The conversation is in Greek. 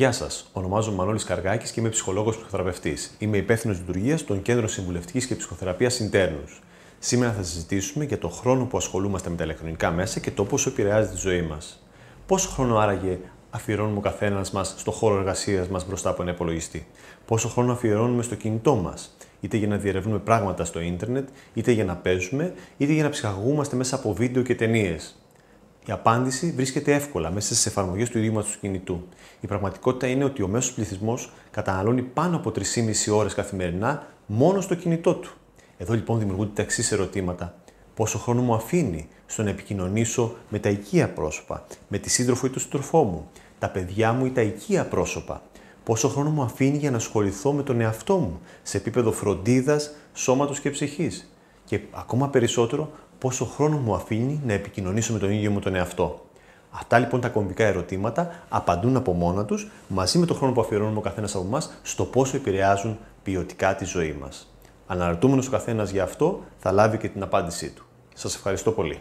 Γεια σας. Ονομάζομαι Μανώλης Καργάκης και είμαι ψυχολόγος ψυχοθεραπευτής. Είμαι υπεύθυνος λειτουργίας των Κέντρων Συμβουλευτικής και Ψυχοθεραπείας Ιντέρνου. Σήμερα θα συζητήσουμε για το χρόνο που ασχολούμαστε με τα ηλεκτρονικά μέσα και το πόσο επηρεάζει τη ζωή μας. Πόσο χρόνο άραγε αφιερώνουμε ο καθένας μας στο χώρο εργασίας μας μπροστά από ένα υπολογιστή; Πόσο χρόνο αφιερώνουμε στο κινητό μας, είτε για να διερευνούμε πράγματα στο ίντερνετ, είτε για να παίζουμε, είτε για να ψυχαγούμαστε μέσα από βίντεο και ταινίες; Η απάντηση βρίσκεται εύκολα μέσα στις εφαρμογές του ίδιου του κινητού. Η πραγματικότητα είναι ότι ο μέσος πληθυσμός καταναλώνει πάνω από 3,5 ώρες καθημερινά μόνο στο κινητό του. Εδώ λοιπόν δημιουργούνται τα εξής ερωτήματα. Πόσο χρόνο μου αφήνει στο να επικοινωνήσω με τα οικία πρόσωπα, με τη σύντροφο ή τον σύντροφό μου, τα παιδιά μου ή τα οικία πρόσωπα; Πόσο χρόνο μου αφήνει για να ασχοληθώ με τον εαυτό μου σε επίπεδο φροντίδας, σώματος και ψυχής; Και ακόμα περισσότερο, πόσο χρόνο μου αφήνει να επικοινωνήσω με τον ίδιο μου τον εαυτό. Αυτά λοιπόν τα κομβικά ερωτήματα απαντούν από μόνα τους μαζί με τον χρόνο που αφιερώνουμε ο καθένας από εμάς στο πόσο επηρεάζουν ποιοτικά τη ζωή μας. Αναρωτούμενος ο καθένας γι' αυτό θα λάβει και την απάντησή του. Σας ευχαριστώ πολύ.